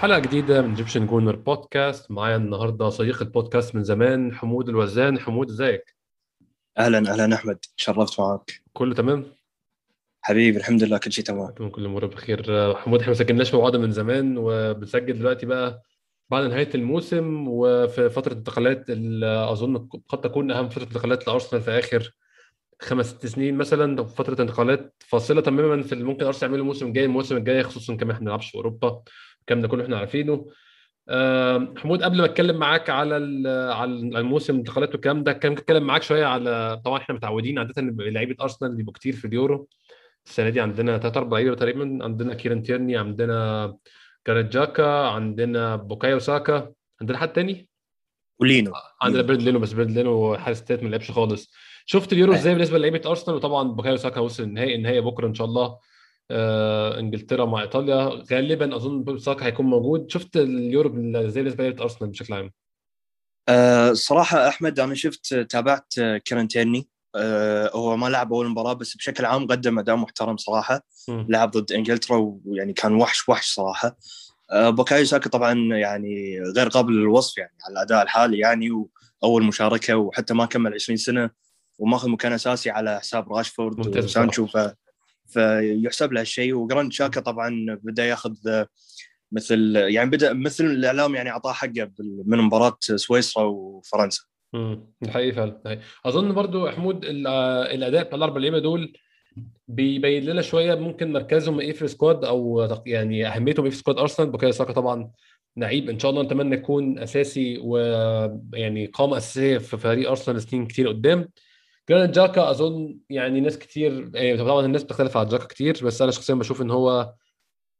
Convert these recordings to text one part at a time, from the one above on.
حلقة جديدة من Egyptian Gooner Podcast معايا النهاردة صديق البودكاست من زمان حمود الوزان. حمود ازيك؟ أهلا أهلا أحمد. تشرفت معك. كله تمام؟ حبيبي الحمد لله كل شيء تمام. كل مرة بخير. حمود إحنا ما سجلناش مع بعض من زمان وبنسجل دلوقتي بقى بعد نهاية الموسم وفي فترة انتقالات أظن قد تكون أهم فترة انتقالات لأرسنال في آخر خمس ست سنين مثلا. فترة انتقالات فاصلة تماما في اللي ممكن أرسنال يعمله الموسم الجاي الموسم الجاي خصوصا كمان إحنا ما بنلعبش في أوروبا. الكلام ده كله إحنا عارفينه. حمود قبل ما اتكلم معاك على على الموسم الانتقالات والكلام ده كان اتكلم معاك شوية على طبعا إحنا متعودين عادة لعيبة أرسنال بيبقوا كتير في اليورو. السنة دي عندنا ثلاث أربع لعيبة تقريبا عندنا كيرن تيرني عندنا جرانيت جاكا عندنا بوكايو ساكا عندنا حد تاني؟ ولينو عندنا بيرند لينو بس بيرند لينو حارس تالت ما لعبش خالص. شفت اليورو إزاي بالنسبة للعيبة أرسنال؟ وطبعا بوكايو ساكا وصل النهائي النهائي بكرة إن شاء الله. آه، إنجلترا مع إيطاليا. غالبا أظن ساكا هيكون موجود. شفت اليورو إزاي بالنسبة أرسنال بشكل عام؟ أه صراحة أحمد أنا شفت تابعت كيرن تيرني. أه هو ما لعب أول مباراة بس بشكل عام قدم أداء محترم صراحة. م. لعب ضد إنجلترا ويعني كان وحش وحش صراحة. أه بوكايو ساكا طبعا يعني غير قابل للوصف يعني على الأداء الحالي يعني وأول مشاركة وحتى ما كمل 20 سنة وماخذ مكان أساسي على حساب راشفورد وسانشو. ف فيحسب له الشيء. وجرانيت تشاكا طبعا بدا ياخذ مثل يعني بدا مثل الإعلام يعني أعطاه حقه من مباراة سويسرا وفرنسا. امم حقيقي فعلا أظن برضو حمود الأداء بتاع الأربع لعيبة دول بيبين لنا شوية ممكن مركزهم إيه في ال squad أو يعني أهميتهم إيه في squad أرسنال. بوكايو ساكا طبعا لعيب إن شاء الله نتمنى يكون أساسي ويعني قامة أساسية في فريق أرسنال سنين كتير قدام. جرانيت جاكا أظن يعني ناس كتير يعني طبعا الناس بتختلف على جاكا كتير بس أنا شخصيا بشوف إن هو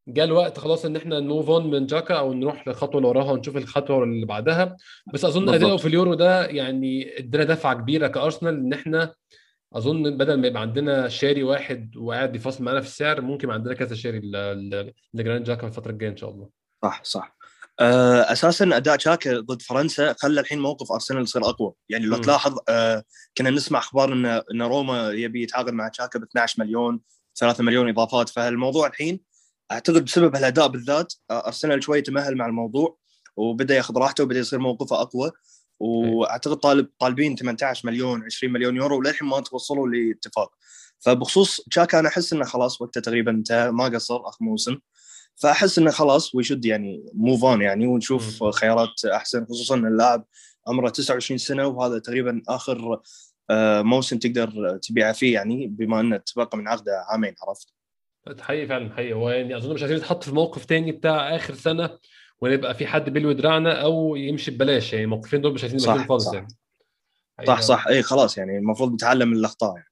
جاء الوقت خلاص إن إحنا نـ move on من جاكا أو نروح للخطوة اللي وراها ونشوف الخطوة اللي بعدها. بس أظن اداؤه في اليورو ده يعني إدانا دفعة كبيرة كأرسنال إن إحنا أظن بدل ما يبقى عندنا شاري واحد وقاعد يفاصل معانا في السعر ممكن يبقى عندنا كذا شاري لجرانيت جاكا في الفترة الجاية إن شاء الله. صح صح. أساسا أداء تشاكا ضد فرنسا خلى الحين موقف أرسنال يصير أقوى. يعني لو م. تلاحظ أه كنا نسمع أخبار إن إن روما يبي يتعاقد مع تشاكا ب 12 مليون 3 مليون إضافات. فالموضوع الحين أعتقد بسبب الاداء بالذات أرسنال شوي تمهل مع الموضوع وبدأ ياخذ راحته وبدأ يصير موقفه أقوى. وأعتقد طالب طالبين 18 مليون 20 مليون يورو وللحين ما توصلوا لاتفاق. فبخصوص تشاكا أنا أحس إنه خلاص وقته تقريبا انتهى ما قصر آخر موسم. فأحس إنه خلاص ويشد يعني موف اون يعني ونشوف. خيارات أحسن خصوصا إن اللاعب عمره 29 سنة وهذا تقريبا آخر موسم تقدر تبيعه فيه يعني بما إنه تبقى من عقده عامين عرفت؟ حقيقي فعلا حقيقي هو يعني أظن مش عايزين نتحط في موقف تاني بتاع آخر سنة ونبقى في حد بيلوي دراعنا أو يمشي ببلاش يعني الموقفين دول مش عايزين نبقى خالص صح. يعني صح صح اي خلاص يعني المفروض نتعلم من الأخطاء يعني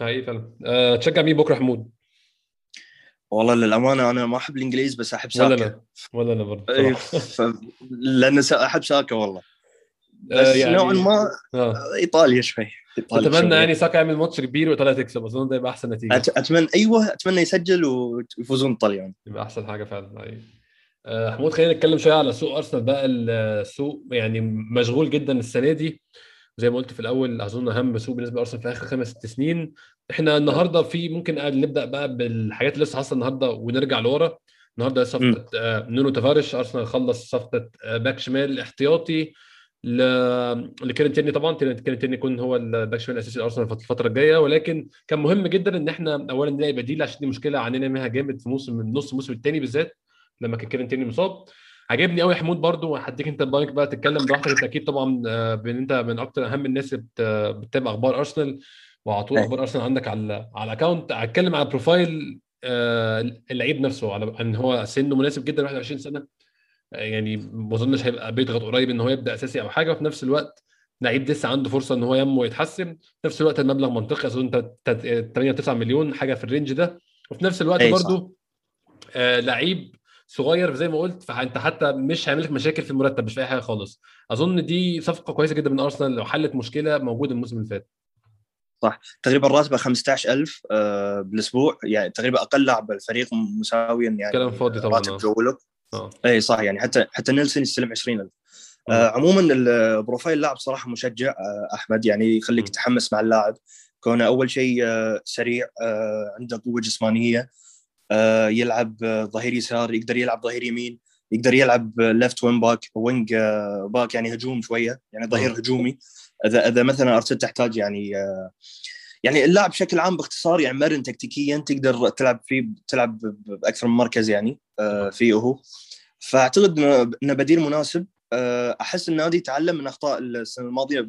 حقيقي فعلا أه تشجع مين بكرة حمود؟ والله للأمانة أنا ما أحب الإنجليز بس أحب ولا ساكا. أنا. ولا أنا برضه إيه،. ف... لأن أحب ساكا والله. بس آه، يعني- نوعا ما آه. إيطاليا شوي إيطاليا أتمنى شوي. يعني ساكا يعمل ماتش كبير وايطاليا تكسب أظن ده يبقى أحسن نتيجة. أت... أتمنى أيوه أتمنى يسجل ويفوزون الطليان يبقى أحسن حاجة فعلا أيوة. آه، حمود خلينا نتكلم شوية على سوق أرسنال. بقى السوق يعني مشغول جدا السنة دي. زي ما قلت في الأول أظن أهم سوق بالنسبة لأرسنال في آخر خمس ست سنين. إحنا النهارده في ممكن نبدأ بقى بالحاجات اللي لسه حاصلة النهارده ونرجع لورا. النهارده صفقة آه، نونو تافاريش أرسنال خلص صفقة آه، باك شمال احتياطي ل... لكيران تيرني. طبعا كيران تيرني يكون هو الباك شمال الأساسي لأرسنال في الفترة الجاية. ولكن كان مهم جدا إن إحنا اولا نلاقي بديل عشان دي مشكلة عانينا منها جامد في موسم من نص الموسم الثاني بالذات لما كان كيران تيرني مصاب. عجبني قوي حمود برضو وهديك انت المايك بقى تتكلم براحتك. انت أكيد طبعا آه، بان انت من أكتر اهم الناس اللي بت- بتتابع أخبار أرسنال وعلى طول. أخبار أرسنال عندك على على ال account هتكلم على profile آه، اللعيب نفسه على إن هو سنه مناسب جدا 21 سنة. آه، يعني ما أظنش هيبقى بيضغط قريب إن هو يبدأ أساسي أو حاجة. وفي نفس الوقت لعيب لسه عنده فرصة إن هو ينمو ويتحسن. في نفس الوقت المبلغ منطقي أظن انت 8 9 مليون حاجة في الرينج ده. وفي نفس الوقت. برضو آه لعيب صغير زي ما قلت فانت حتى مش هيعمل لك مشاكل في المرتب مش في أي حاجة خالص. أظن دي صفقة كويسة جدا من أرسنال لو حلت مشكلة موجودة الموسم اللي فات. صح. تقريبا راتبه 15000 آه، بالأسبوع يعني تقريبا أقل لاعب بالفريق مساويا يعني كلام فاضي طبعا. راتب آه. جو ويلوك آه. اي صح يعني حتى حتى نيلسون يستلم 20000 مم. آه. عموما ال profile لاعب صراحة مشجع آه أحمد يعني يخليك مم. تتحمس مع اللاعب. كونه أول شيء آه، سريع آه، عنده قوة جسمانية. آه، يلعب آه، ظهير يسار يقدر يلعب ظهير يمين يقدر يلعب left wing back wing آه، باك يعني هجوم شوية يعني ظهير هجومي. إذا إذا مثلا أرتيتا تحتاج يعني آه، يعني اللاعب بشكل عام باختصار يعني مرن تكتيكيا تقدر تلعب فيه تلعب بأكثر من مركز يعني آه، فيه هو. فأعتقد إنه بديل مناسب. آه، أحس النادي تعلم من أخطاء السنة الماضية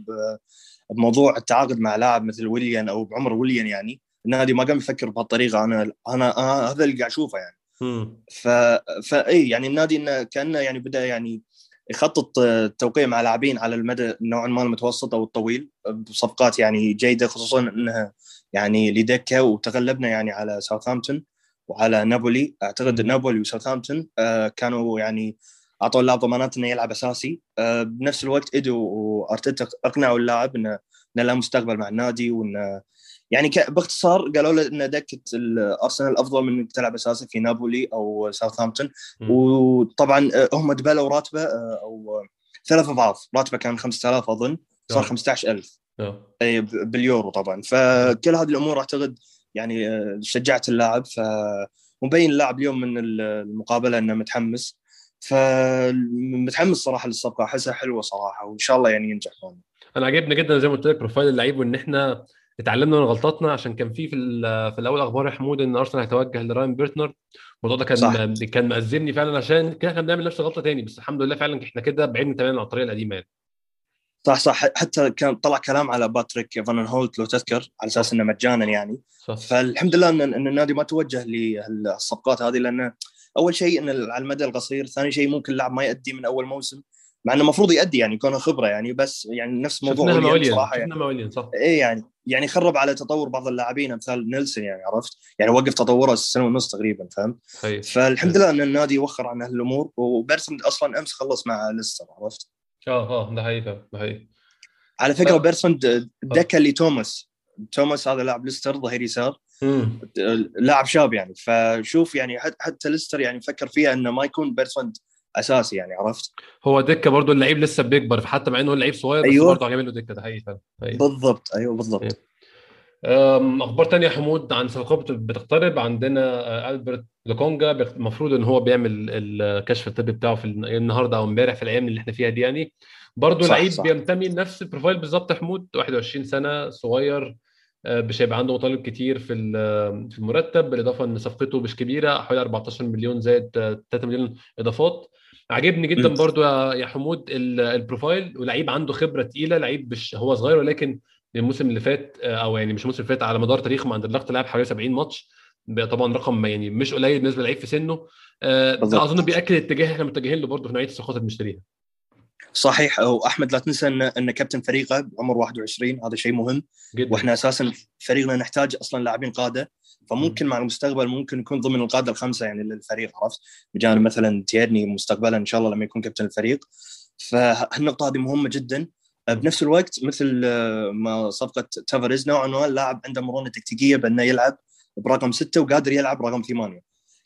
بموضوع التعاقد مع لاعب مثل ويليان أو بعمر ويليان يعني. النادي ما قام يفكر بهالطريقة أنا أنا, أنا هذا اللي قاعد أشوفه يعني. ف فاي يعني النادي إنه كأنه يعني بدأ يعني يخطط آه، التوقيع مع لاعبين على المدى نوعا ما المتوسط أو الطويل بصفقات يعني جيدة خصوصا إنها يعني لدكه وتغلبنا يعني على ساوثهامبتون وعلى نابولي أعتقد. نابولي وساوثهامبتون آه، كانوا يعني أعطوا اللاعب ضمانات إنه يلعب أساسي آه، بنفس الوقت ايدو وأرتيتا أقنعوا اللاعب إنه إنه له مستقبل مع النادي وإنه يعني باختصار قالوا له إن دكة الأرسنال أفضل من إنك تلعب أساسي في نابولي أو ساوثهامبتون. وطبعا آه، هم دبلوا راتبة آه، أو ثلاث أضعاف. راتبة كان 5000 أظن. صار آه. 15000 آه. اي ب- باليورو طبعا. فكل هذه الأمور أعتقد يعني شجعت اللاعب. فمبين اللاعب اليوم من المقابلة إنه متحمس. فمتحمس صراحة للصفقة. أحسها حلوة صراحة. وإن شاء الله يعني ينجح. أنا عجبني جدا زي ما قلت لك profile اللعيب وإن إحنا اتعلمنا من غلطاتنا عشان كان في في, في الأول أخبار يا حمود إن أرسنال هيتوجه لراين بيرتراند. الموضوع ده صح. كان كان مأزمني فعلا عشان كده إحنا بنعمل نفس الغلطة تاني بس الحمد لله فعلا إحنا كده بعدنا تماما عن الطريقة القديمة يعني. صح صح. حتى كان طلع كلام على باتريك فان أنهولت لو تذكر على أساس إنه مجانا يعني. صح. فالحمد لله إن النادي ما توجه للصفقات هذه لأنه أول شيء إن على المدى القصير، ثاني شيء ممكن اللاعب ما يؤدي من أول موسم مع إنه المفروض يؤدي يعني يكون خبرة يعني بس يعني نفس موضوع صراحة يعني. شفنا صح. إيه يعني. يعني خرب على تطور بعض اللاعبين أمثال نيلسون يعني عرفت؟ يعني وقف تطوره سنه ونص تقريبا فهمت؟ صحيح فالحمد لله إن النادي يوخر عن هالأمور وبيرتراند أصلا أمس خلص مع ليستر عرفت؟ آه آه ده حقيقي ده حقيقي على فكرة آه. بيرتراند دكة لتوماس. توماس هذا لاعب ليستر ظهير يسار. لاعب شاب يعني. فشوف يعني حت- حتى ليستر يعني فكر فيها إنه ما يكون بيرتراند أساسي يعني عرفت هو دكة برضو اللعيب لسه بيكبر حتى مع إنه لعيب صغير بس أيوة. برضه عجبني له دكة ده حقيقي فعلا. بالضبط أيوه بالضبط. أم، أخبار تانية حمود عن صفقات بتقترب عندنا آه، ألبرت لوكونجا المفروض إن هو بيعمل الكشف الطبي بتاعه في الن- النهارده أو امبارح في الأيام اللي إحنا فيها دي يعني برضه لعيب. بينتمي لنفس ال profile بالظبط حمود 21 سنة صغير آه، مش هيبقى عنده مطالب كتير في في المرتب بالإضافة إن صفقته مش كبيرة حوالي 14 مليون زائد آه، 3 مليون إضافات عاجبني جدا. برضو يا حمود ال- ال profile ولعيب عنده خبرة تقيلة لعيب مش هو صغير ولكن الموسم اللي فات آه، أو يعني مش الموسم اللي فات على مدار تاريخه مع اندرلخت لعب حوالي 70 ماتش طبعا رقم يعني مش قليل بالنسبة للعيب في سنه. آه،. أظن بيأكد الاتجاه إحنا متجهين له برضه في نوعية الصفقات اللي بنشتريها. صحيح. واحمد لا تنسى ان إن كابتن فريقه بعمر 21 هذا شيء مهم. جدا. وإحنا أساسا فريقنا نحتاج أصلا لاعبين قادة. فممكن مع المستقبل ممكن يكون ضمن القاده الخمسة يعني للفريق عرفت؟ بجانب مثلا تيرني مستقبلا إن شاء الله لما يكون كابتن الفريق. فالنقطه هذه مهمة جدا. بنفس الوقت مثل ما صفقه تافاريز نوعا ما اللاعب عنده مرونة تكتيكية بأنه يلعب برقم ستة وقادر يلعب رقم ثمانية.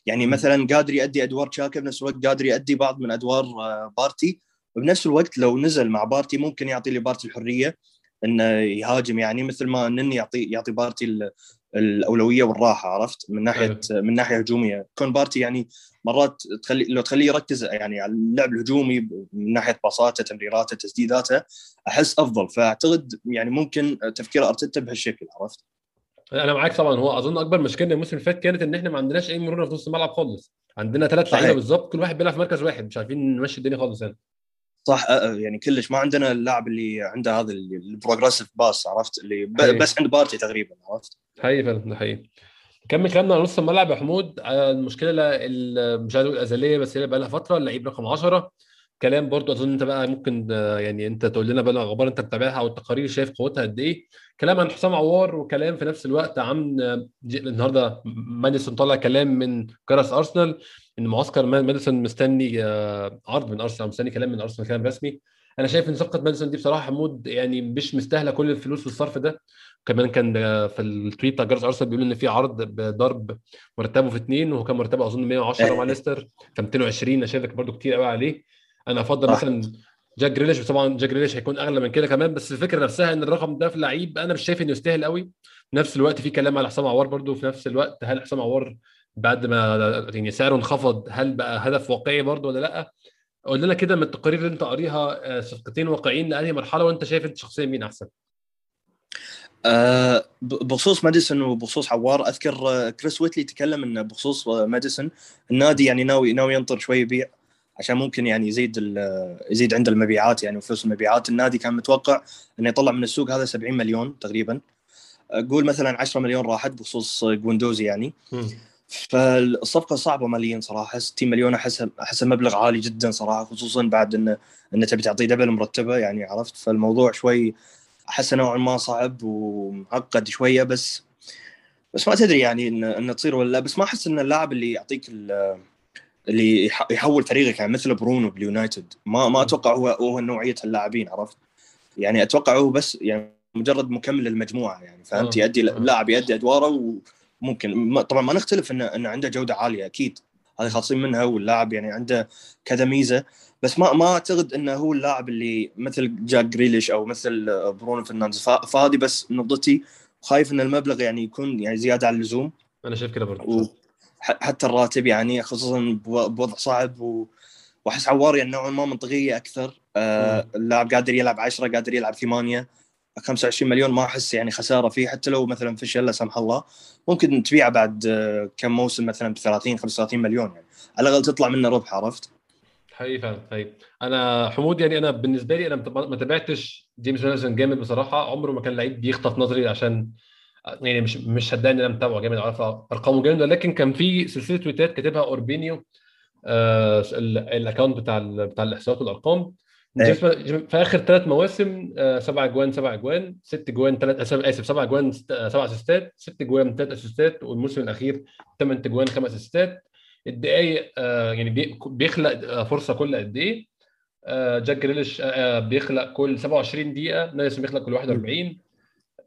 يعني. مثلا قادر يؤدي أدوار تشاكا بنفس الوقت قادر يؤدي بعض من أدوار آه، بارتي. وبنفس الوقت لو نزل مع بارتي ممكن يعطي لبارتي الحرية إنه يهاجم. يعني مثل ما إنني يعطي يعطي بارتي الأولوية والراحة عرفت؟ من ناحية من ناحية هجومية. كون بارتي يعني مرات تخلي لو تخليه يركز يعني على اللعب الهجومي من ناحية باصاته تمريراته تسديداته أحس أفضل. فأعتقد يعني ممكن تفكير أرتيتا بهالشكل عرفت؟ أنا معاك طبعا. هو أظن أكبر مشكلة الموسم اللي فات كانت إن إحنا ما عندناش أي مرونة في نص الملعب خالص. عندنا ثلاث. لعيبة بالظبط كل واحد بيلعب في مركز واحد مش عارفين نمشي الدنيا خالص يعني. صح. أه، أه، يعني كلش. ما عندنا اللاعب اللي عنده هذا ال progressive pass عرفت؟ اللي. بس عند بارتي تقريبا عرفت؟ حقيقي فعلا ده حقيقي. نكمل كلامنا على نص الملعب يا حمود. على المشكلة ال- مش عايز أقول الأزلية بس هي بقى لها فترة اللعيب رقم 10 كلام برضو أظن أنت بقى ممكن آه، يعني أنت تقول لنا بقى الأخبار أنت متابعها أو التقارير شايف قوتها قد إيه. كلام عن حسام عوار وكلام في نفس الوقت عن آه، النهارده ماديسون طلع كلام من جرس أرسنال إن معسكر ما- ماديسون مستني آه، عرض من أرسنال مستني كلام من أرسنال كلام رسمي. أنا شايف إن صفقة ماديسون دي بصراحة حمود يعني مش مستاهلة كل الفلوس والصرف ده. كمان كان آه، في التويت بتاع جرس أرسنال بيقول إن في عرض بضرب مرتبه في اثنين وهو كان مرتبه أظن 110 مع ليستر ف 220 أنا شايف برده كتير قوي عليه. أنا أفضل صح. مثلا جاك جريليش طبعا جاك جريليش هيكون أغلى من كده كمان بس الفكرة نفسها إن الرقم ده في لعيب أنا مش شايف إنه يستاهل قوي. نفس الوقت في كلام على حسام عوار برضو في نفس الوقت هل حسام عوار بعد ما يعني سعره انخفض هل بقى هدف واقعي برضو ولا لأ؟ قول لنا كده من التقارير اللي أنت قاريها صفقتين واقعيين لأنهي مرحلة وأنت شايف أنت شخصيا مين أحسن؟ أه بخصوص ماديسون وبخصوص عوار أذكر كريس ويتلي تكلم إنه بخصوص ماديسون النادي يعني ناوي ناوي ينطر شوي يبيع عشان ممكن يعني يزيد يزيد عنده المبيعات يعني وفلوس المبيعات. النادي كان متوقع إنه يطلع من السوق هذا 70 مليون تقريبا. قول مثلا 10 مليون راحت بخصوص جوندوزي يعني. فالصفقة صعبة ماليا صراحة. 60 مليون احسها احسها مبلغ عالي جدا صراحة خصوصا بعد انه انه تبي تعطيه دبل مرتبة يعني عرفت؟ فالموضوع شوي احسه نوعا ما صعب ومعقد شوية بس بس ما تدري يعني إن إن تصير ولا لا. بس ما أحس إن اللاعب اللي يعطيك اللي يحول فريقك يعني مثل برونو باليونايتد. ما ما أتوقع هو هو نوعية اللاعبين عرفت؟ يعني أتوقع هو بس يعني مجرد مكمل للمجموعه يعني فهمت؟ يؤدي اللاعب يؤدي أدواره وممكن. طبعا ما نختلف انه انه عنده جودة عالية أكيد. هذه خاصين منها واللاعب يعني عنده كذا ميزة. بس ما ما أعتقد إنه هو اللاعب اللي مثل جاك جريليش أو مثل برونو فرنانديز. فهذه بس نقطتي. خايف إن المبلغ يعني يكون يعني زيادة عن اللزوم. أنا شايف كده برضه. حتى الراتب يعني خصوصا بوضع صعب و... وأحس عوار يعني نوعا ما منطقية أكثر. آه اللاعب قادر يلعب 10 قادر يلعب 8 25 مليون ما أحس يعني خسارة فيه. حتى لو مثلا فشل لا سمح الله. ممكن تبيعه بعد كم موسم مثلا ب 30 35 مليون يعني. على الأقل تطلع منه ربح عرفت؟ حقيقي فعلا حقيقي. أنا حمود يعني أنا بالنسبة لي أنا ما تابعتش جيمس ماديسون جامد بصراحة. عمره ما كان لعيب بيخطف نظري عشان يعني مش مش هتضايقني أنا متابعه جامد عارف أرقامه جامد. ولكن كان في سلسلة تويتات كاتبها أوربينيو آه ال account بتاع بتاع الإحصاءات والأرقام. في آخر ثلاث مواسم سبع اجوان سبع اجوان ست اجوان ثلاث آسف سبع اجوان سبع assist ات ست اجوان ثلاث assist ات والموسم الأخير ثمان اجوان خمس assist ات. الدقايق يعني بيخلق فرصة كل قد إيه؟ جاك جريليش بيخلق كل 27 دقيقة ماديسون بيخلق كل 41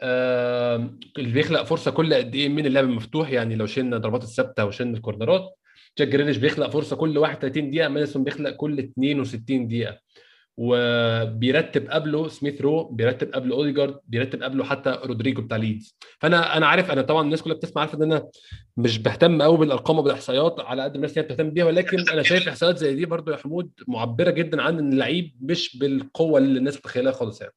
اللي بيخلق فرصة كل قد إيه؟ من اللعب المفتوح؟ يعني لو شلنا ضربات الثابتة وشلنا ال corner ات. جاك جريليش بيخلق فرصة كل 31 دقيقة ماديسون بيخلق كل 62 دقيقة. وبيرتب قبله سميث رو بيرتب قبله أوديجارد بيرتب قبله حتى رودريجو بتاع ليدز. فأنا أنا عارف أنا طبعا الناس كلها بتسمع عارفة إن أنا مش بهتم قوي بالأرقام وبالإحصائيات على قد الناس اللي بتهتم بيها ولكن أنا شايف إحصائيات زي دي برضو يا حمود معبرة جدا عن إن اللعيب مش بالقوة اللي الناس متخيلها خالص يعني.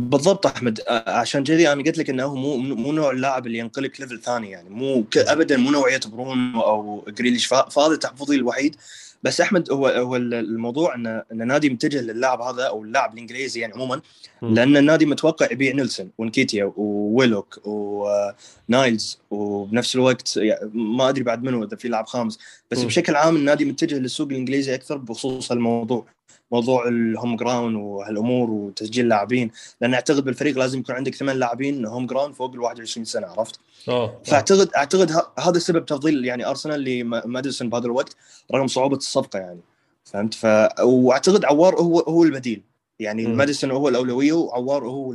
بالضبط أحمد عشان كذي أنا قلت لك إنه مو مو نوع اللاعب اللي ينقلك level ثاني يعني مو ابدا مو نوعية برونو أو جريليش فهذا تحفظي الوحيد. بس أحمد هو هو الموضوع إن إن النادي متجه للاعب هذا أو اللاعب الإنجليزي يعني عموما لأن النادي متوقع يبيع نيلسون ونكيتيا وويلوك ونايلز وبنفس الوقت يعني ما أدري بعد منو إذا في لاعب خامس. بس م. بشكل عام النادي متجه للسوق الإنجليزي أكثر بخصوص الموضوع موضوع ال home grown وهالأمور وتسجيل لاعبين لأن أعتقد بالفريق لازم يكون عندك ثمان لاعبين home grown فوق ال 21 سنة عرفت؟ آه فأعتقد أعتقد هذا سبب تفضيل يعني أرسنال لماديسون بهذا الوقت رغم صعوبة الصفقة يعني فهمت؟ ف وأعتقد عوار هو هو البديل. يعني ماديسون هو الأولوية وعوار هو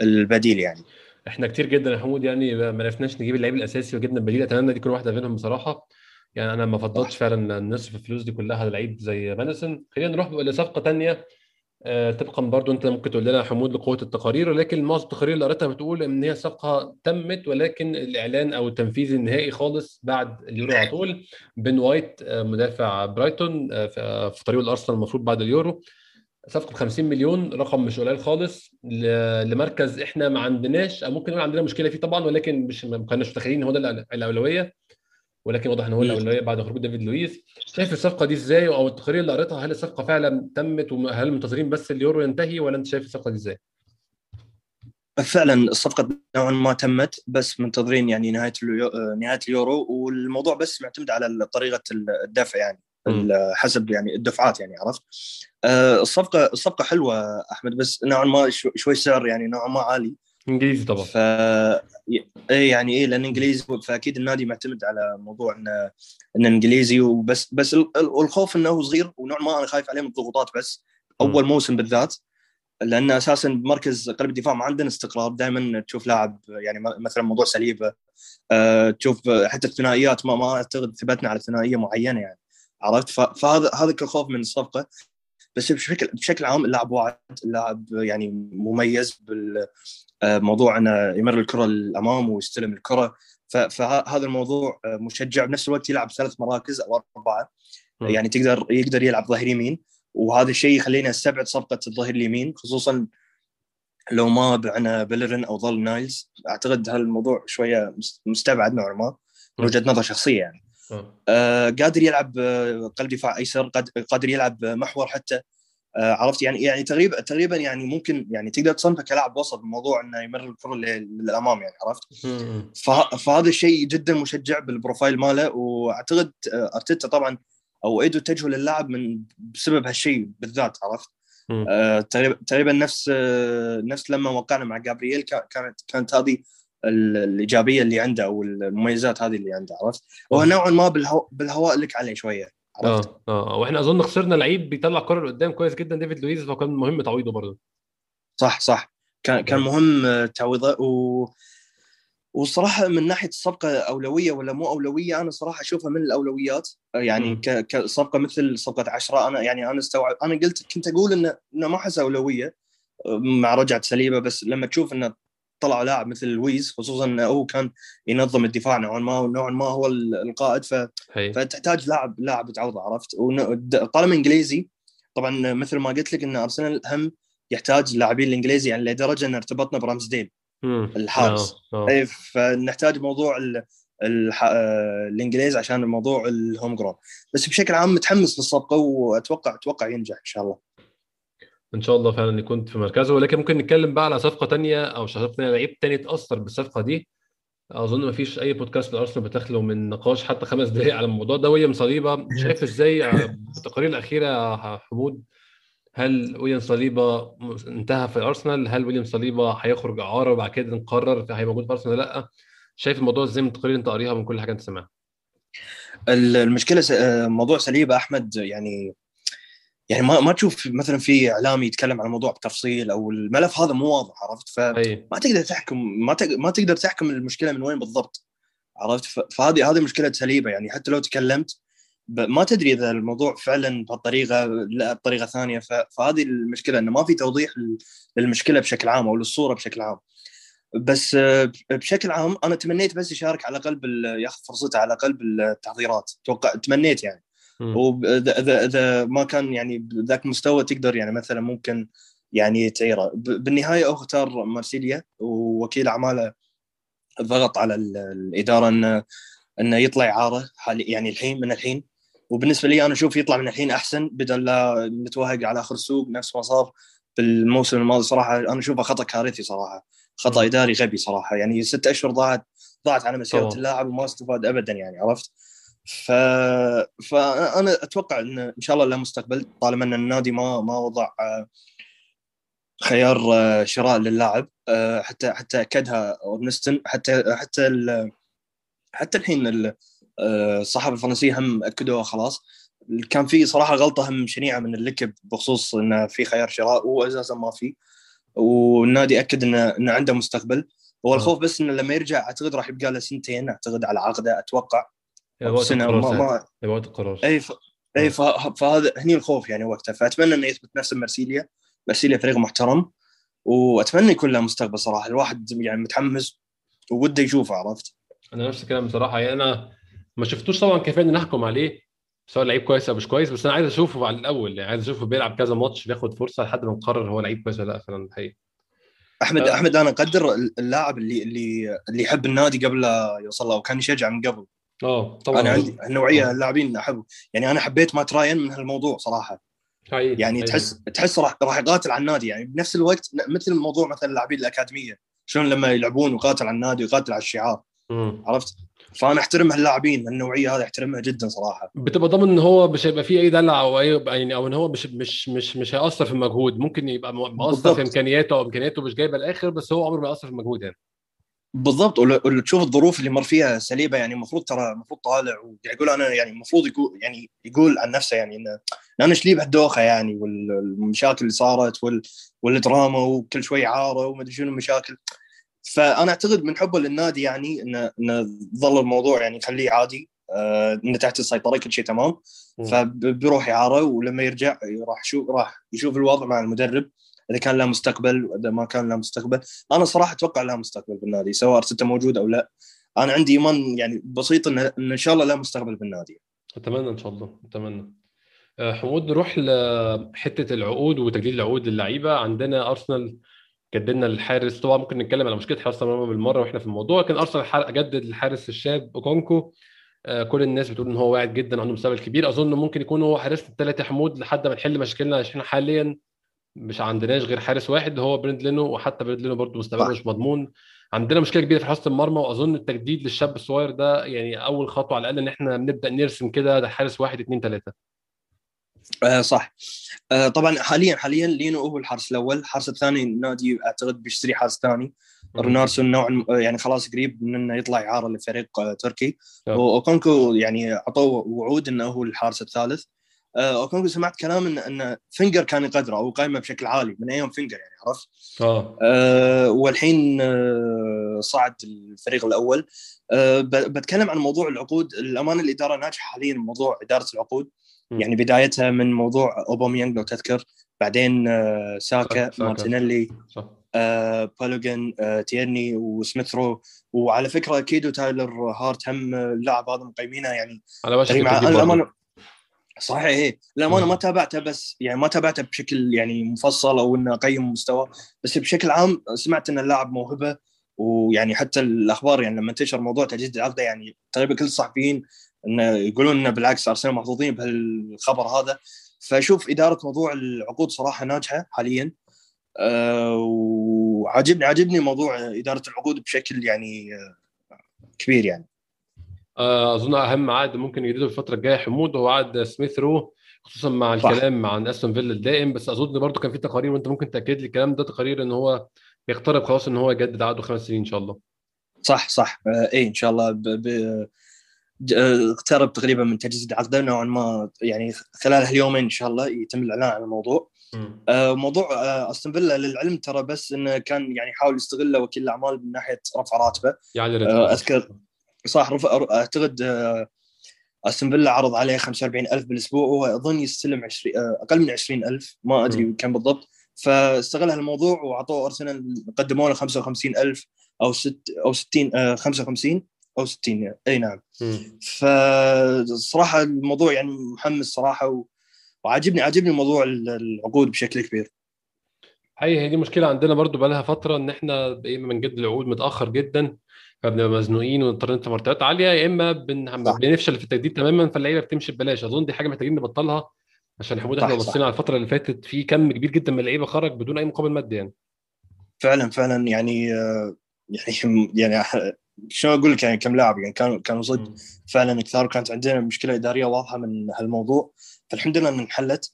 البديل يعني. إحنا كتير جدا يا حمود يعني ما عرفناش نجيب اللعيب الأساسي وجبنا البديل أتمنى دي تكون واحدة منهم بصراحة. يعني أنا ما فضلتش فعلا نصرف الفلوس دي كلها على لعيب زي مانسون خلينا نروح لصفقة ثانية آه طبقا برضو أنت ممكن تقول لنا حمود لقوة التقارير ولكن معظم التقارير اللي قريتها بتقول إن هي صفقة تمت ولكن الإعلان أو التنفيذ النهائي خالص بعد اليورو على طول. بن وايت آه مدافع برايتون آه في طريقه الأرسنال المفروض بعد اليورو. صفقة 50 مليون رقم مش قليل خالص. لمركز إحنا ما عندناش أو ممكن نقول عندنا مشكلة فيه طبعا ولكن مش ما كناش متخيلين هو ده الأولوية. ولكن واضح إن هو الاولويه بعد خروج ديفيد لويس. شايف الصفقة دي إزاي؟ أو التقارير اللي قريتها هل الصفقة فعلا تمت؟ وهل منتظرين بس اليورو ينتهي؟ ولا أنت شايف الصفقة دي إزاي؟ فعلا الصفقة نوعا ما تمت بس منتظرين يعني نهاية نهاية اليورو. والموضوع بس معتمد على طريقة الدفع يعني حسب يعني الدفعات يعني عرفت؟ الصفقه الصفقة حلوة أحمد بس نوعا ما شوي سعر يعني نوعا ما عالي. إنجليزي طبعا. ف اي يعني إيه لأن إنجليزي فأكيد النادي معتمد على موضوع انه انه إنجليزي وبس بس والخوف إنه صغير ونوع ما أنا خايف عليه من الضغوطات بس أول. موسم بالذات لأن أساسا بمركز قلب الدفاع ما عندنا استقرار دائما تشوف لاعب يعني مثلا موضوع سليبه أه تشوف حتى الثنائيات ما ما أعتقد ثبتنا على ثنائية معينة يعني عرفت فهذا هذا كخوف من الصفقة بس بشكل بشكل عام اللاعب واعد اللاعب يعني مميز بالموضوع أنه يمر الكرة للأمام ويستلم الكرة. فهذا الموضوع مشجع بنفس الوقت يلعب ثلاث مراكز أو أربعة. يعني تقدر يقدر يلعب ظهير يمين. وهذا الشيء يخلينا نستبعد صفقه الظهير اليمين خصوصا لو ما بعنا بيلرين أو ظل نايلز. أعتقد هالموضوع شوية مستبعد نوعا ما من وجهة نظر شخصية يعني. آه قادر يلعب آه، قلب دفاع أيسر قادر يلعب محور حتى. آه عرفت يعني يعني تقريبا تقريبا يعني ممكن يعني تقدر تصنفه كلاعب وسط بموضوع إنه يمر الكرة للأمام يعني عرفت؟ فهذا الشيء جدا مشجع بال profile ماله وأعتقد آه، أرتيتا طبعا أو إيدو اتجهوا للاعب من بسبب هالشيء بالذات عرفت؟ آه تقريبا نفس آه نفس لما وقعنا مع جابرييل كانت كانت هذه الإيجابية اللي عنده أو المميزات هذه اللي عنده عرفت؟ وهو نوعا ما بالهو... بالهواء لك عليه شوية. عرفت؟ آه آه وإحنا اظن خسرنا لعيب بيطلع كرة لقدام كويس جدا ديفيد لويز فكان مهم تعويضه برضه. صح صح. كان كان مهم تعويضه و والصراحه من ناحية الصفقة أولوية ولا مو أولوية أنا صراحة أشوفها من الأولويات. يعني كصفقه مثل صفقة عشرة أنا يعني أنا استوعب أنا قلت كنت أقول انه انه ما احس أولوية مع رجعه سليبة بس لما تشوف انه طلع لاعب مثل لويز خصوصا إنه هو كان ينظم الدفاع نوعا ما ونوعا ما هو القائد. ف... فتحتاج لاعب لاعب تعوضه عرفت؟ طالما إنجليزي طبعا مثل ما قلت لك إن أرسنال هم يحتاج اللاعبين الإنجليزي يعني لدرجة إن ارتبطنا برامزديل الحارس. آه، آه. اي فنحتاج موضوع ال الح... آه، الإنجليز عشان الموضوع الهوم جرون. بس بشكل عام متحمس للصفقة وأتوقع أتوقع ينجح إن شاء الله. إن شاء الله فعلا يكون في مركزه. ولكن ممكن نتكلم بقى على صفقة تانية أو صفقة تانية لعيب تاني اتأثر بالصفقة دي. أظن ما فيش اي بودكاست لارسنال بتخلو من نقاش حتى خمس دقائق على الموضوع ده. ويليام صليبة شايف إزاي بالتقارير الأخيرة حمود؟ هل ويليام صليبة انتهى في الارسنال هل ويليام صليبة هيخرج إعارة وبعد كده نقرر هيبقى موجود في أرسنال لأ؟ شايف الموضوع إزاي من التقارير أنت قاريها من كل حاجة أنت سمعها المشكلة موضوع صليبة أحمد يعني يعني ما ما تشوف مثلا في اعلامي يتكلم عن الموضوع بتفصيل أو الملف هذا مو واضح عرفت؟ فما تقدر تحكم ما ما تقدر تحكم المشكلة من وين بالضبط عرفت؟ فهذه هذه مشكلة سليبه يعني. حتى لو تكلمت ما تدري إذا الموضوع فعلا بهالطريقة لا بطريقة ثانية. فهذه المشكلة إنه ما في توضيح للمشكلة بشكل عام أو للصورة بشكل عام. بس بشكل عام أنا تمنيت بس يشارك على قلب ياخذ فرصته على قلب التحضيرات. توقع تمنيت يعني. واذا اذا ما كان يعني بذاك المستوى تقدر يعني مثلا ممكن يعني تعيره. بالنهاية هو أختار مارسيليا ووكيل أعماله ضغط على الإدارة انه إنه يطلع اعاره حالي يعني الحين من الحين. وبالنسبة لي أنا أشوف يطلع من الحين أحسن بدل لا نتوهق على آخر السوق نفس ما صار بالموسم الماضي صراحة. أنا أشوفه خطأ كارثي صراحة خطأ. إداري غبي صراحة. يعني ست أشهر ضاعت ضاعت على مسيرة اللاعب وما استفاد ابدا يعني عرفت؟ ف... فانا أتوقع إن إن شاء الله له مستقبل طالما إن النادي ما ما وضع آه، خيار آه، شراء للاعب آه، حتى حتى أكدها أورنستن حتى حتى ال... حتى الحين الصحافة الفرنسية هم أكدوها خلاص. كان في صراحة غلطة هم شنيعة من اللكب بخصوص انه في خيار شراء واساسا ما في. والنادي أكد انه انه عنده مستقبل. هو الخوف بس انه لما يرجع أعتقد راح يبقى له سنتين أعتقد على عقده أتوقع. سنة ما ما وقت القرار. أي ف... أي ف... فهذا هني الخوف يعني وقتها. فأتمنى إنه يثبت نفسه مرسيليا مرسيليا فريق محترم. وأتمنى يكون له مستقبل صراحة. الواحد يعني متحمس ووده يشوفه عرفت؟ أنا نفس الكلام بصراحة. يعني أنا ما شفتوش طبعا كفايه ان نحكم عليه سواء لعيب كويس أو مش كويس. بس أنا عايز أشوفه على الأول. يعني عايز أشوفه بيلعب كذا ماتش بياخد فرصة لحد ما نقرر هو لعيب كويس ولا لأ فعلا الحقيقة. أحمد أه. أحمد أنا أقدر اللاعب اللي اللي اللي يحب النادي قبل لا يوصل له وكان يشجع من قبل. آه طبعا. أنا عندي النوعية اللاعبين احبه يعني أنا حبيت مات راين من هالموضوع صراحة. هاي. يعني هاي. تحس تحس راح راح يقاتل على النادي. يعني بنفس الوقت مثل موضوع مثلا اللاعبين الأكاديمية. شلون لما يلعبون ويقاتل على النادي ويقاتل على الشعار. مم. عرفت؟ فأنا أحترم هاللاعبين. النوعية هذه أحترمها جدا صراحة. بتبقى ضامن إن هو مش هيبقى فيه أي دلع أو أي يعني أو إن هو مش مش مش مش هيأثر في المجهود. ممكن يبقى مؤثر في إمكانياته أو إمكانياته مش جايبة الآخر بس هو عمره ما يأثر في المجهود يعني. بالضبط. ولا تشوف الظروف اللي مر فيها سليبة يعني المفروض ترى المفروض طالع ويقول أنا يعني المفروض يقول يعني يقول عن نفسه يعني إنه أنا شليب هالدوخة يعني والمشاكل اللي صارت وال والدراما وكل شوي عارة وما أدري شنو المشاكل. فأنا أعتقد من حبه للنادي يعني انه إنه ظل الموضوع يعني يخليه عادي. آه إنه تحت السيطرة كل شيء تمام. فبيروح اعاره ولما يرجع راح يشوف راح يشوف الوضع مع المدرب. إذا كان له مستقبل وإذا ما كان له مستقبل. أنا صراحة أتوقع له مستقبل بالنادي سواء أرتيتا موجود أو لا. أنا عندي إيمان يعني بسيط ان إن شاء الله له مستقبل بالنادي. أتمنى إن شاء الله أتمنى. آه، حمود نروح لحته العقود وتجديد العقود للعيبة. عندنا أرسنال جددنا الحارس طبعا ممكن نتكلم على مشكلة حراسه المرمى بالمرة وإحنا في الموضوع لكن أرسنال جدد الحارس الشاب أوكونكو. آه، كل الناس بتقول إن هو واعد جدا عنده مستقبل كبير. أظن ممكن يكون هو حارسنا الثالث يا حمود لحد ما نحل مشاكلنا عشان حاليا مش عندناش غير حارس واحد هو بيرند لينو وحتى بيرند لينو برضه مستقبله صح. مش مضمون. عندنا مشكلة كبيرة في حراسه المرمى وأظن التجديد للشاب الصغير ده يعني أول خطوة على الأقل إن إحنا بنبدا نرسم كده ده حارس واحد اثنين ثلاثة آه صح. آه طبعا حاليا حاليا لينو هو الحارس الأول. الحارس الثاني النادي أعتقد بيشتري حارس ثاني. رونارسون نوعا آه، يعني خلاص قريب من إنه يطلع اعاره لفريق آه، تركي. وأوكونكو يعني أعطوه وعود إنه هو الحارس الثالث. آه، اوكونكو سمعت كلام ان إن فينجر كان يقدره أو قائمه بشكل عالي من أيام فينجر يعني عرفت؟ آه. آه، والحين آه، صعد الفريق الأول. بتكلم عن موضوع العقود. الامانه الإدارة ناجحة حاليا موضوع إدارة العقود. يعني بدايتها من موضوع اوباميانج لو تذكر. بعدين ساكا. مارتينيلي صح. آه، بالوجون آه، تيرني وسميث رو وعلى فكرة أكيد وتايلر هارت هم اللاعب هذا مقيمينه يعني على وشك التجديد صحيح إيه. الامانه مم. ما تابعته بس يعني ما تابعته بشكل يعني مفصل أو إنه اقيم مستوى بس بشكل عام سمعت إن اللاعب موهبة ويعني حتى الأخبار يعني لما انتشر موضوع تجديد العقده يعني تقريبا كل الصحفيين انه يقولون إنه بالعكس أرسنال محظوظين بهالخبر هذا. فشوف إدارة موضوع العقود صراحة ناجحة حاليا. أه وعاجبني عاجبني موضوع إدارة العقود بشكل يعني آه، كبير يعني. آه، أظن أهم عقد ممكن يجدده الفترة الجاية حمود هو عقد سميث رو خصوصا مع صح. الكلام عن أستون فيلا الدائم. بس أظن برضو كان في تقارير وأنت ممكن تأكد لي الكلام ده تقارير إن هو يقترب خلاص إن هو يجدد عقده خمس سنين إن شاء الله. صح صح. آه، اي إن شاء الله ب... ب... آه، اقترب تقريبا من تجديد عقده. نوعا ما يعني خلال اليومين إن شاء الله يتم الإعلان عن الموضوع. آه، موضوع آه، أستون فيلا للعلم ترى بس إنه كان يعني يحاول يستغله وكيل الأعمال من ناحية رفع راتبه. يعني آه، أذكر صح رفع أعتقد آه، أستون فيلا عرض عليه 45000 بالأسبوع وهو أظن يستلم 20 آه، أقل من 20000 ما أدري. كم بالضبط فاستغل هالموضوع وعطوه أرسنال قدموا له 55000 أو ست أو 60 آه، 55 أو 60 أي نعم. فصراحة الموضوع يعني محمس صراحة و... وعاجبني عاجبني موضوع ال- العقود بشكل كبير هي هي دي مشكلة عندنا برضو بقى لها فترة إن إحنا يا اما بنجدد العقود متأخر جدا فبنبقى مزنوقين ونضطر ندفع مرتبات عالية يا إما بن... بنفشل في التجديد تماما فاللعيبه بتمشي ببلاش. أظن دي حاجة محتاجين نبطلها عشان حمود إحنا. بصينا على الفترة اللي فاتت في كم كبير جدا من اللعيبة خرج بدون أي مقابل مادي يعني. فعلا فعلا يعني آه، يعني يعني شلون أقول لك يعني كم لاعب يعني كانوا كانوا صدق. فعلا كثار كانت عندنا مشكلة إدارية واضحة من هالموضوع. فالحمد لله إنها انحلت.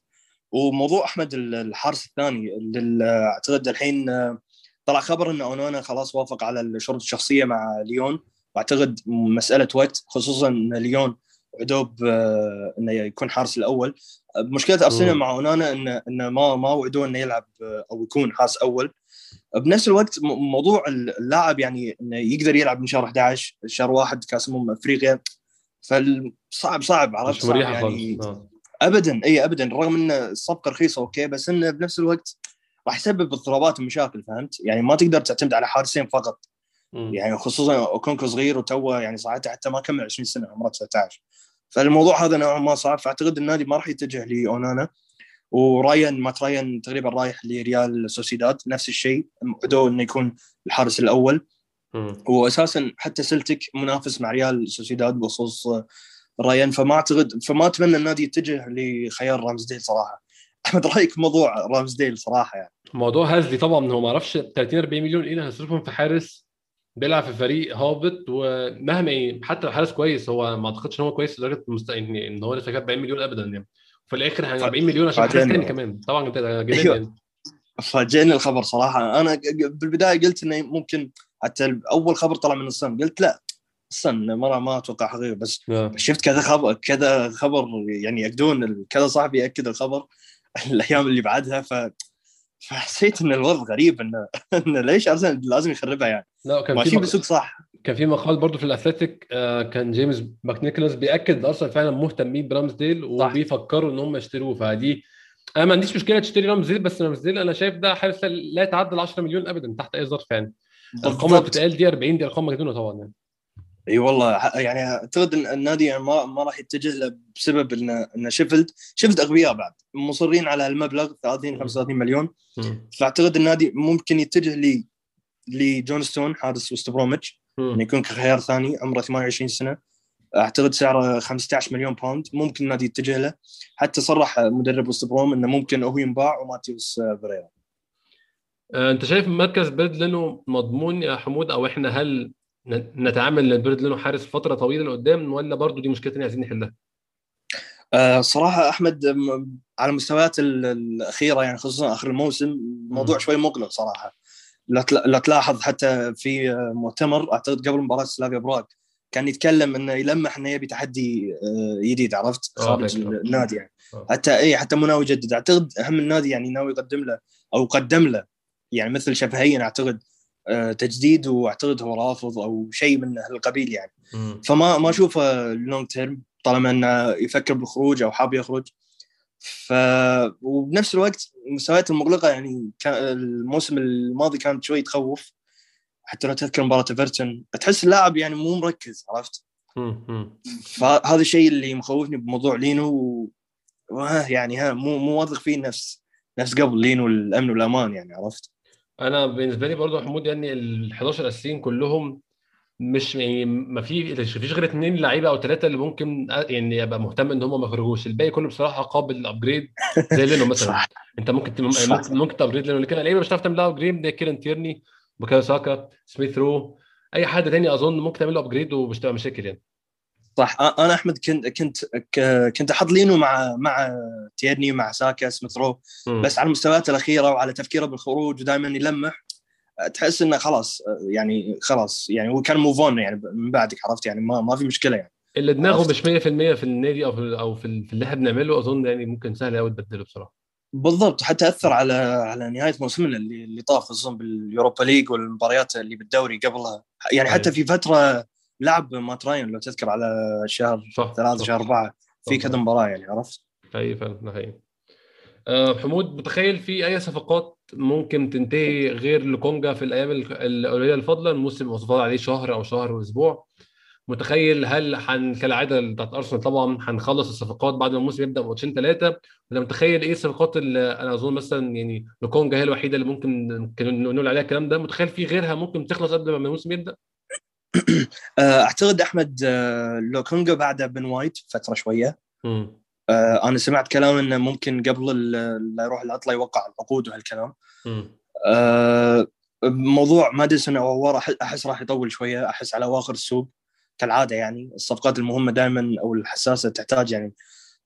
وموضوع أحمد ال- الحارس الثاني اللي ال- أعتقد الحين آه، طلع خبر إن أونانا خلاص وافق على الشروط الشخصية مع ليون. وأعتقد مسألة وقت خصوصا إن ليون عدوب آه، إنه يكون حارس الأول. مشكلة أرسنال. مع أونانا انه انه ما ما وعدوه إنه يلعب آه، أو يكون حارس أول. بنفس الوقت موضوع اللاعب يعني إنه يقدر يلعب من شهر 11 شهر واحد كاس أمم أفريقيا. فصعب صعب عرفت؟ صعب يعني. ابدا إي ابدا رغم إن الصفقة رخيصة okay بس انه بنفس الوقت راح يسبب اضطرابات ومشاكل فهمت؟ يعني ما تقدر تعتمد على حارسين فقط مم. يعني خصوصا أوكونكو صغير وتوه يعني صراحة حتى ما كمل 20 سنة عمره 19 فالموضوع هذا نوعا ما صعب فأعتقد النادي ما راح يتجه لأونانا ورايان مات رايان تقريبا رايح لريال سوسيداد نفس الشيء وعدوه إنه يكون الحارس الأول مم. واساسا حتى سلتك منافس مع ريال سوسيداد بخصوص رايان فما أعتقد فما أتمنى النادي يتجه لخيار رامزديل صراحة. أحمد رأيك موضوع رامزديل صراحة يعني؟ موضوع هزلي طبعا هو ما أعرفش 30 40 مليون إيه اللي هيصرفهم في حارس بيلعب في فريق هابط ومهما إيه حتى لو حارس كويس هو ما أعتقدش إن هو كويس لدرجة مست... إن هو لسه جاب 40 مليون ابدا يعني. في الآخر يعني 40 مليون عشان حارس تاني كمان. طبعا جنان أيوة. يعني. فاجئني الخبر صراحة. أنا بالبداية قلت انه ممكن حتى أول خبر طلع من الصن قلت لا الصن ما ما أتوقع حقيقي بس آه. شفت كذا خبر كذا خبر يعني ياكدون كذا صحفي يأكد الخبر الأيام اللي بعدها ف فحسيت إن الوضع غريب انه انه ليش ارسنال لازم يخربها يعني. لا كان في ماشيين مق... بسوق صح. كان في مقال برضو في الأثليتيك آه، كان جيمس ماكنيكلاس بيأكد ارسنال فعلا مهتمين برامزديل وبيفكروا إن هم يشتروه فدي أنا ما عنديش مشكلة تشتري رامزديل بس رامزديل أنا شايف ده حارس لا يتعدى ال 10 مليون ابدا تحت أي ظرف يعني. الارقام اللي بتتقال دي 40 دي ارقام مجنونه طبعا يعني. إي والله يعني أعتقد إن النادي يعني ما ما راح يتجه له بسبب إن إن شيفيلد شيفيلد أغبياء بعد. مصرين على المبلغ 30 35 مليون. فأعتقد النادي ممكن يتجه لي لجونستون حارس وست بروميتش. انه يكون كخيار ثاني عمره 28 سنة. أعتقد سعره 15 مليون باوند ممكن النادي يتجه له. حتى صرح مدرب وست بروم إنه ممكن هو ينباع وماتيوس بريرا آه، أنت شايف مركز بيرد لينو مضمون يا حمود؟ أو إحنا هل نتعامل بيرد لينو حارس فترة طويلة لقدام ولا برضو دي مشكلة ثانية عايزين نحلها؟ أه صراحة أحمد على المستويات الأخيرة يعني خصوصا آخر الموسم الموضوع شوي مقلق صراحة. لا تلاحظ حتى في مؤتمر أعتقد قبل مباراة سلافيا براغ كان يتكلم إنه يلمح إنه يبي تحدي آه، جديد عرفت؟ آه، خارج النادي يعني. أوه. حتى اي حتى مو ناوي يجدد. أعتقد أهم النادي يعني ناوي يقدم له أو قدم له يعني مثل شفهين أعتقد. آه، تجديد واعتقد هو رافض أو شيء من هالقبيل يعني م. فما ما أشوفه لونج تيرم طالما إنه يفكر بالخروج أو حاب يخرج ف وبنفس الوقت المستويات المغلقة يعني كان الموسم الماضي كانت شوي تخوف حتى لو تذكر مباراة إيفرتون تحس اللاعب يعني مو مركز عرفت؟ فهذا الشيء اللي مخوفني بموضوع لينو و... يعني ها مو مو واثق فيه نفس نفس قبل لينو الأمن والأمان يعني عرفت؟ أنا بالنسبة لي برضه حمود يعني ال 11 أساسيين كلهم مش يعني ما في فيش غير اثنين لعيبة أو ثلاثة اللي ممكن يعني أبقى مهتم إن هم ما يخرجوش. الباقي كله بصراحة قابل لل upgrade زي لينو مثلا. أنت ممكن ممكن, ممكن ت upgrade لينو لكن اللعيبه مش هتعرف تعمل لها upgrade زي كيرن تيرني بوكايو ساكا سميث رو أي حد تاني أظن ممكن تعمل له upgrade ومش تبقى مشاكل يعني. صح. أنا أحمد كنت كنت كنت أحط لينو مع مع تيرني مع ساكا سميث رو. بس على المستويات الأخيرة وعلى تفكيره بالخروج ودائما يلمح تحس إنه خلاص يعني خلاص يعني هو كان move on يعني من بعدك عرفت؟ يعني ما ما في مشكلة يعني. اللي دماغه مش 100% في النادي أو في أو في اللي إحنا بنعمله أظن يعني ممكن سهل قوي تبدله بصراحة. بالضبط. حتى أثر على على نهاية موسمنا اللي اللي طاف خصوصا باليوروبا ليج والمباريات اللي بالدوري قبلها. يعني حتى أيوه. في فترة لعب مات راين لو تذكر على شهر ثلاثة شهر أربعة. في كذا مباراة يعني عرفت؟ اي فعلا حقيقي. أه حمود متخيل في أي صفقات ممكن تنتهي غير لكونجا في الأيام القليلة الفاضلة؟ الموسم وصفات عليه شهر أو شهر وأسبوع. متخيل هل حن كالعادة بتاعت أرسنال طبعا هنخلص الصفقات بعد ما الموسم يبدأ ماتشين ثلاثة ولا متخيل إيه الصفقات اللي أنا أظن مثلا يعني لوكونجا هي الوحيدة اللي ممكن نقول عليها الكلام ده. متخيل في غيرها ممكن تخلص قبل ما الموسم يبدأ؟ آه، أعتقد أحمد آه، لوكونجا بعد بن وايت فترة شوية. آه، أنا سمعت كلام إنه ممكن قبل لا يروح العطله يوقع العقود وهالكلام. موضوع ماديسون أو ورا أحس راح يطول شوية أحس على أواخر السوق كالعادة يعني. الصفقات المهمة دائما أو الحساسة تحتاج يعني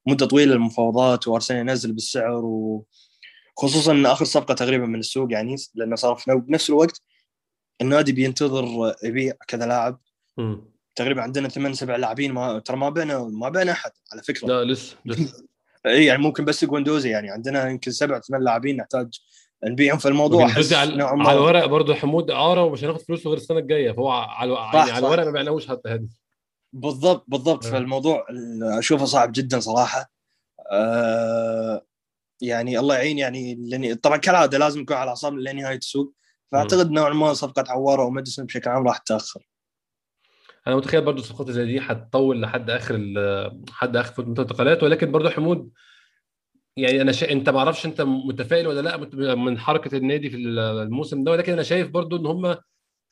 مدة طويلة للمفاوضات وأرسنال ينزل بالسعر وخصوصا إن آخر صفقة تقريبا من السوق يعني لأنه صار في بنفس الوقت النادي بينتظر يبيع كذا لاعب. تقريبا عندنا ثمان سبع لاعبين ما ترى ما بعنا ما بعنا أحد على فكرة. لا لسه لسه. اي يعني ممكن بس جوندوزي يعني عندنا يمكن سبع ثمان لاعبين نحتاج نبيعهم. في الموضوع أحس على, على الورق برضه حمود اعاره ومش هناخد فلوسه غير السنة الجاية. فهو على يعني على الورق ما بعناهوش حتى هذه بالضبط بالضبط. آه. فالموضوع أشوفه صعب جدا صراحة. آه يعني الله يعين يعني لاني طبعا كالعادة لازم يكون على اعصاب لنهاية السوق. فأعتقد نوعا ما صفقة عوارة ومدسون بشكل عام راح تتأخر. أنا متخيل برضه الصفقات زي دي هتطول لحد آخر لحد آخر فتره الانتقالات ولكن برضه حمود يعني أنا شا... أنت ما أعرفش أنت متفائل ولا لأ من حركة النادي في الموسم ده ولكن أنا شايف برضه إن هم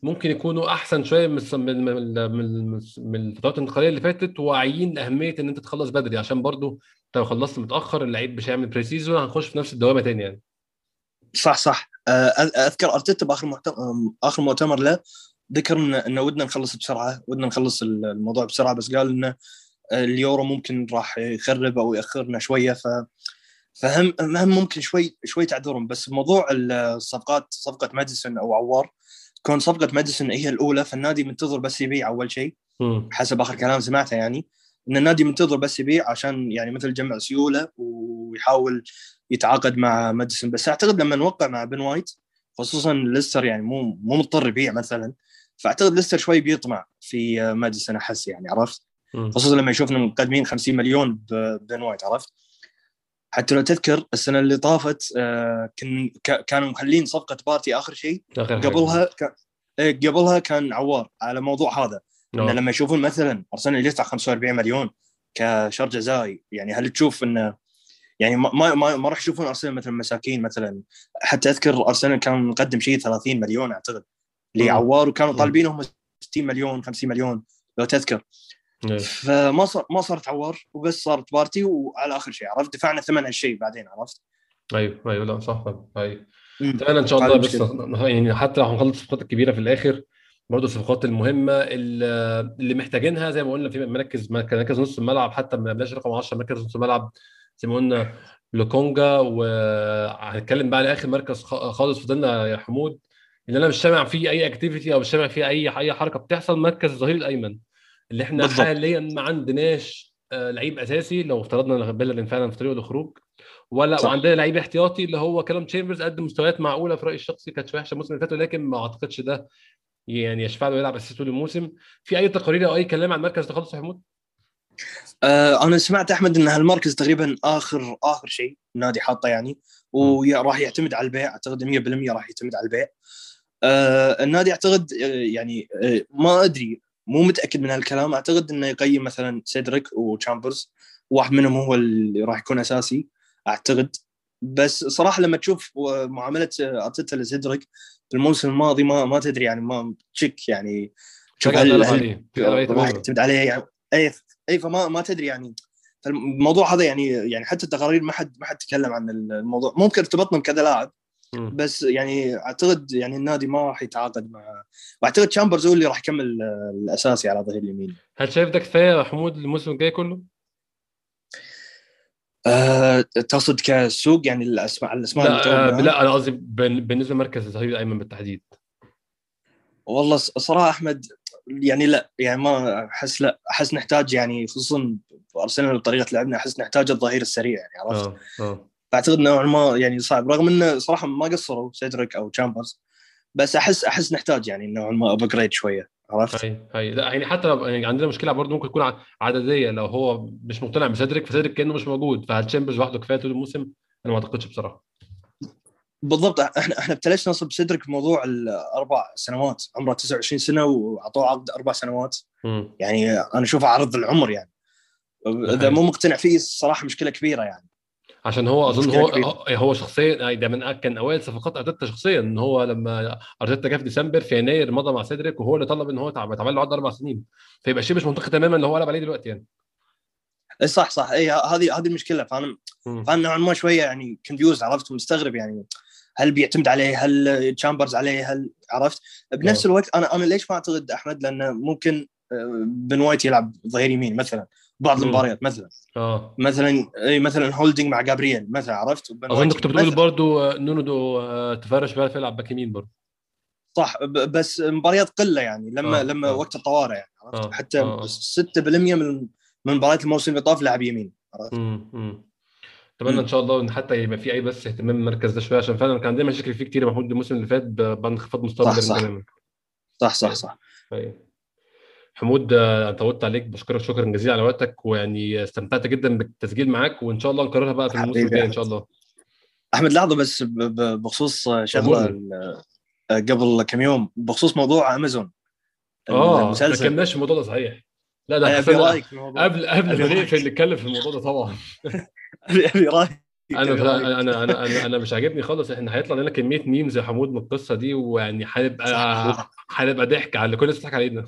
ممكن يكونوا أحسن شوية من من من, من الفترات الانتقالية اللي فاتت واعيين لاهميه إن أنت تخلص بدري عشان برضه أنت لو خلصت متأخر اللعيب مش هيعمل pre-season هنخش في نفس الدوامة تاني يعني. صح صح. أذكر ارتيتا بآخر مؤتمر آخر مؤتمر له. ذكر انه ودنا نخلص بسرعة ودنا نخلص الموضوع بسرعة بس قال إنه اليورو ممكن راح يخرب أو يأخرنا شوية ف فهم ممكن شوي شوي تعذرهم بس موضوع الصفقات صفقة ماديسون أو عوار كون صفقة ماديسون هي الأولى فالنادي منتظر بس يبيع أول شيء. حسب آخر كلام سمعته يعني. إن النادي منتظر بس يبيع عشان يعني مثل جمع سيولة ويحاول يتعاقد مع ماديسون بس أعتقد لما نوقع مع بن وايت خصوصا ليستر يعني مو مو مضطر يبيع مثلا فأعتقد ليستر شوي بيطمع في ماديسون أحس يعني عرفت. خصوصا لما يشوفنا مقدمين 50 مليون ببن وايت عرفت حتى لو تذكر السنة اللي طافت آه، كانوا مخلين صفقة بارتي آخر شيء. قبلها. إيه، قبلها كان عوار على موضوع هذا. انه لما يشوفون مثلا أرسنال يدفع 45 مليون كشرط جزائي يعني هل تشوف انه يعني ما ما ما, راح يشوفون أرسنال مثلا مساكين مثلا حتى أذكر أرسنال كان مقدم شيء 30 مليون أعتقد لعوار وكانوا. طالبين هم 60 مليون 50 مليون لو تذكر إيه. فما صار ما صارت عوار وبس صارت بارتي وعلى آخر شيء عرفت دفعنا ثمن هالشيء بعدين عرفت أيوه أيوه لا صح. أيوه. اتمنى إن شاء الله بس. يعني حتى لو هنخلص الصفقات الكبيرة في الآخر برضه الصفقات المهمة اللي محتاجينها زي ما قلنا في مراكز مركز نص الملعب حتى ما بلاش رقم 10 مركز نص الملعب زي ما قلنا لوكونجا وهنتكلم بقى على اخر مركز خالص فضلنا يا حمود إن أنا مش سامع فيه أي activity أو مش سامع فيه أي أي حركة بتحصل مركز الظهير الأيمن اللي إحنا بالضبط. حاليا ما عندناش آه، لعيب أساسي لو افترضنا إن بيلرين فعلا في طريقه للخروج ولا صح. وعندنا لعيب احتياطي اللي هو كالوم تشامبرز قدم مستويات معقولة في رأيي الشخصي كانت وحشة الموسم اللي فات ولكن ما أعتقدش ده يعني يشفع له يلعب أساسي طول الموسم في أي تقارير أو أي كلام عن مركز تخلص يا حمود؟ آه أنا سمعت أحمد إن هالمركز تقريبا اخر آخر شيء النادي حاطه يعني وراح يعتمد على البيع أعتقد 100% راح يعتمد على البيع. آه النادي أعتقد آه، يعني آه ما أدري مو متأكد من هالكلام. أعتقد إنه يقيم مثلا سيدريك وتشامبرز واحد منهم هو اللي راح يكون أساسي أعتقد. بس صراحة لما تشوف معاملة أرتيتا لسيدريك في الموسم الماضي ما ما تدري يعني ما تشيك يعني شوف فجاه هل- هل راح يعتمد عليه يعني؟ اي اي فما ما تدري يعني فالموضوع هذا يعني يعني حتى التقارير ما حد ما حد تكلم عن الموضوع ممكن ارتبطنا بكذا لاعب. بس يعني أعتقد يعني النادي ما راح يتعاقد مع وأعتقد تشامبرز هو اللي راح يكمل الأساسي على ظهير اليمين هل شايف ده كفايه يا حمود الموسم الجاي كله؟ أه تقصد كسوق يعني الاسماء الأسماء لا آه،؟ لا أنا قصدي بال- بالنسبة لمركز الظهير الايمن بالتحديد والله صراحة أحمد يعني لا يعني ما أحس لا أحس نحتاج يعني خصوصا ارسنال بطريقه لعبنا أحس نحتاج الظهير السريع يعني عرفت؟ فاعتقد نوعا ما يعني صعب رغم إنه صراحة ما قصروا سيدريك أو تشامبرز بس أحس أحس نحتاج يعني نوعا ما upgrade شوية عرفت؟ هاي هاي لا يعني حتى لو يعني عندنا مشكلة برضه ممكن تكون عددية لو هو مش مقتنع بسيدريك فسيدريك كأنه مش موجود فهل تشامبرز لوحده كفاية طول الموسم؟ أنا ما أعتقدش بصراحة بالضبط إحنا إحنا بلشنا نصب سيدريك بموضوع الأربع سنوات. عمره 29 سنة وأعطوه عقد أربع سنوات. مم. يعني أنا أشوفه عرض العمر يعني. إذا. مو مقتنع فيه الصراحه مشكلة كبيرة يعني. عشان هو أظن هو كبيرة. هو- شخصيا ده من كان أوائل صفقات أرتيتا شخصيا إن هو لما أرتيتا جه في ديسمبر في يناير مضى مع سيدريك وهو اللي طلب إن هو يتعمل له عقد أربع سنين. فيبقى شيء مش منطقي تماما اللي هو قلب عليه دلوقتي يعني. اي صح صح. اي هذه هذه المشكلة. فانا. فأنا نوعا ما شوية يعني confused عرفت مستغرب يعني. هل بيعتمد عليه هل تشامبرز عليه هل عرفت بنفس. الوقت أنا أنا ليش ما أعتقد أحمد لأنه ممكن آه، بن وايت يلعب ظهير يمين مثلا بعض. المباريات مثلا آه مثلا اي مثلا هولدنج مع جابرييل مثلا عرفت أظن كنت بتقول. برضو آه، نونو آه، تافاريش بيعرف يلعب باك يمين برضو صح بس مباريات قلة يعني لما آه، لما آه. وقت الطوارئ يعني عرفت آه، حتى آه. 6% من من مباريات الموسم اللي طاف لعب يمين عرفت مم. مم. أتمنى. إن شاء الله إن حتى يبقى في أي بس اهتمام بالمركز ده شوية عشان فعلا كان عندنا مشاكل فيه كتير يا محمود الموسم اللي فات ب- بعد انخفاض مستوى صح، بيرن صح. تماما صح صح صح أيوة. حمود آه، طولت عليك بشكرك شكرا جزيلا على وقتك ويعني استمتعت جدا بالتسجيل معاك وإن شاء الله نكررها بقى في الموسم الجاي إن. شاء الله أحمد لحظة بس بخصوص شغله. ال- قبل كم يوم بخصوص موضوع أمازون آه ما المسلسل كناش في الموضوع ده صحيح لا ده رايك في الموضوع قبل قبل ما نقفل نتكلم في الموضوع ده طبعا ابي رأيك أنا. أنا أنا أنا, مش عاجبني خالص إحنا هيطلع لنا كمية ميمز يا حمود من القصة دي ويعني هنبقى. هنبقى ضحك على كل الناس بتضحك علينا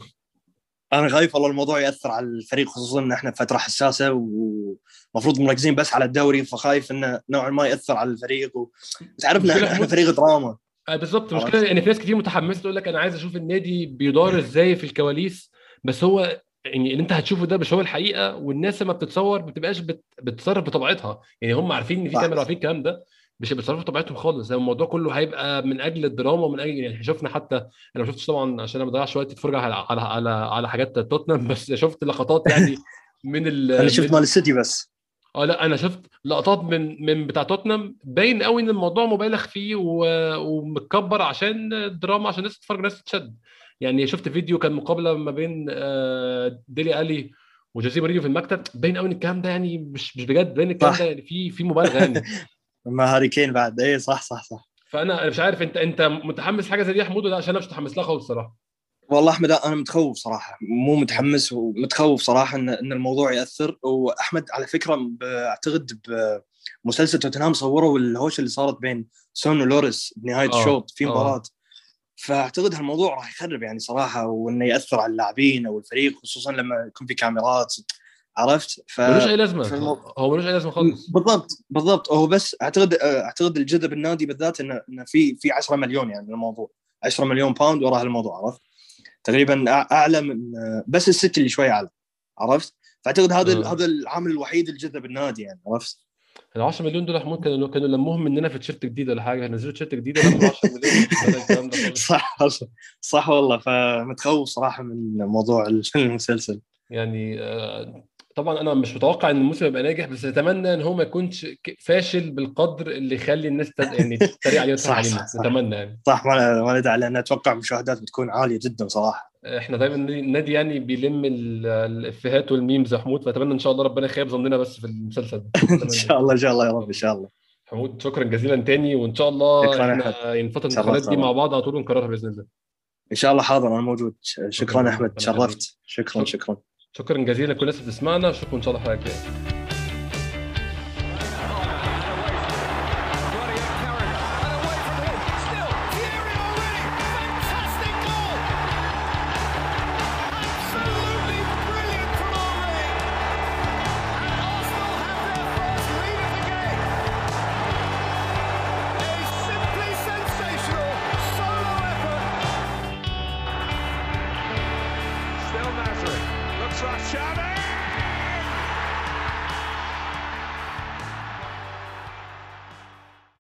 أنا خايف والله الموضوع يأثر على الفريق خصوصا إن إحنا في فترة حساسة ومفروض مركزين بس على الدوري فخايف إنه نوعا ما يأثر على الفريق و... تعرفنا مشكلة إحنا, إحنا. فريق دراما آه، بالظبط. المشكلة يعني في ناس كتير متحمسة تقول لك أنا عايز أشوف النادي بيدار إزاي في الكواليس بس هو يعني اللي أنت هتشوفه ده مش هو الحقيقة والناس لما بتتصور ما بتبقاش بت... بتتصرف بطبيعتها. يعني هم عارفين إن في. كاميرا وعارفين الكلام ده مش بيتصرفوا بطبيعتهم خالص. يعني الموضوع كله هيبقى من أجل الدراما ومن أجل يعني شفنا حتى أنا ما شفتش طبعا عشان أنا ما بضيعش وقت اتفرج على على على, على حاجات توتنهام بس شفت لقطات يعني من ال أنا شفت مال السيتي بس. آه لا أنا شفت لقطات من من بتاع توتنهام. باين قوي إن الموضوع مبالغ فيه و- ومتكبر عشان دراما عشان الناس تتفرج الناس تتشد. يعني شفت فيديو كان مقابلة ما بين آه، ديلي ألي وجوزيه مورينيو في المكتب باين قوي إن الكلام ده يعني مش مش بجد باين الكلام. ده يعني في في مبالغة يعني. مع هاري كين بعد. اي صح صح صح. فأنا أنا مش عارف أنت أنت متحمس حاجة زي دي يا حمود ولا عشان أنا مش متحمس لها خالص صراحة. والله أحمد أنا متخوف صراحة. مو متحمس ومتخوف صراحة إن إن الموضوع يأثر. وأحمد على فكرة أعتقد بمسلسل توتنهام صوروا الهوشه اللي صارت بين سون ولوريس بنهاية آه، الشوط في آه. مباراة. فاعتقد هالموضوع راح يخرب يعني صراحة وإنه يأثر على اللاعبين أو الفريق خصوصا لما يكون في كاميرات عرفت؟ ف ملوش أي لازمة في المو- هو ملوش أي لازمة خالص. بالضبط بالضبط. هو بس أعتقد أعتقد الجذب النادي بالذات إنه إنه في في 10 مليون يعني من الموضوع 10 مليون باوند وراء الموضوع عرفت؟ تقريبا أعلى من بس السيتي اللي شوي أعلى عرفت؟ فأعتقد هذا آه. هذا العامل الوحيد اللي جذب النادي يعني عرفت؟ ال 10 مليون دول يا حمود كانوا كانوا لموهم مننا في تيشيرت جديد ولا حاجة. نزلوا تيشيرت جديد لموا 10 مليون. صح صح والله. فمتخوف صراحة من موضوع المسلسل. يعني آه، طبعا أنا مش متوقع إن الموسم يبقى ناجح بس أتمنى إن هو ما يكونش فاشل بالقدر اللي يخلي الناس تد... يعني تتريق عليه وتضحك صح، صح، صح. نتمنى يعني. صح ما ما ندعي لأن أتوقع المشاهدات بتكون عالية جدا صراحة. إحنا دايما النادي يعني بيلم ال- الإفيهات والميمز يا حمود فأتمنى إن شاء الله ربنا يخيب ظننا بس في المسلسل ده. إن شاء الله إن شاء الله يا رب إن شاء الله. حمود شكرا جزيلا تاني وإن شاء الله شكراً إحنا شرفت الانتقالات دي. مع بعض على طول ونكررها بإذن الله. إن شاء الله حاضر أنا موجود. شكرا شكراً. أحمد ربنا يخليك. شرفت شكرا. شكرا. شكرا جزيلا لكل الناس بتسمعنا. اشوفكم إن شاء الله الحلقة الجايه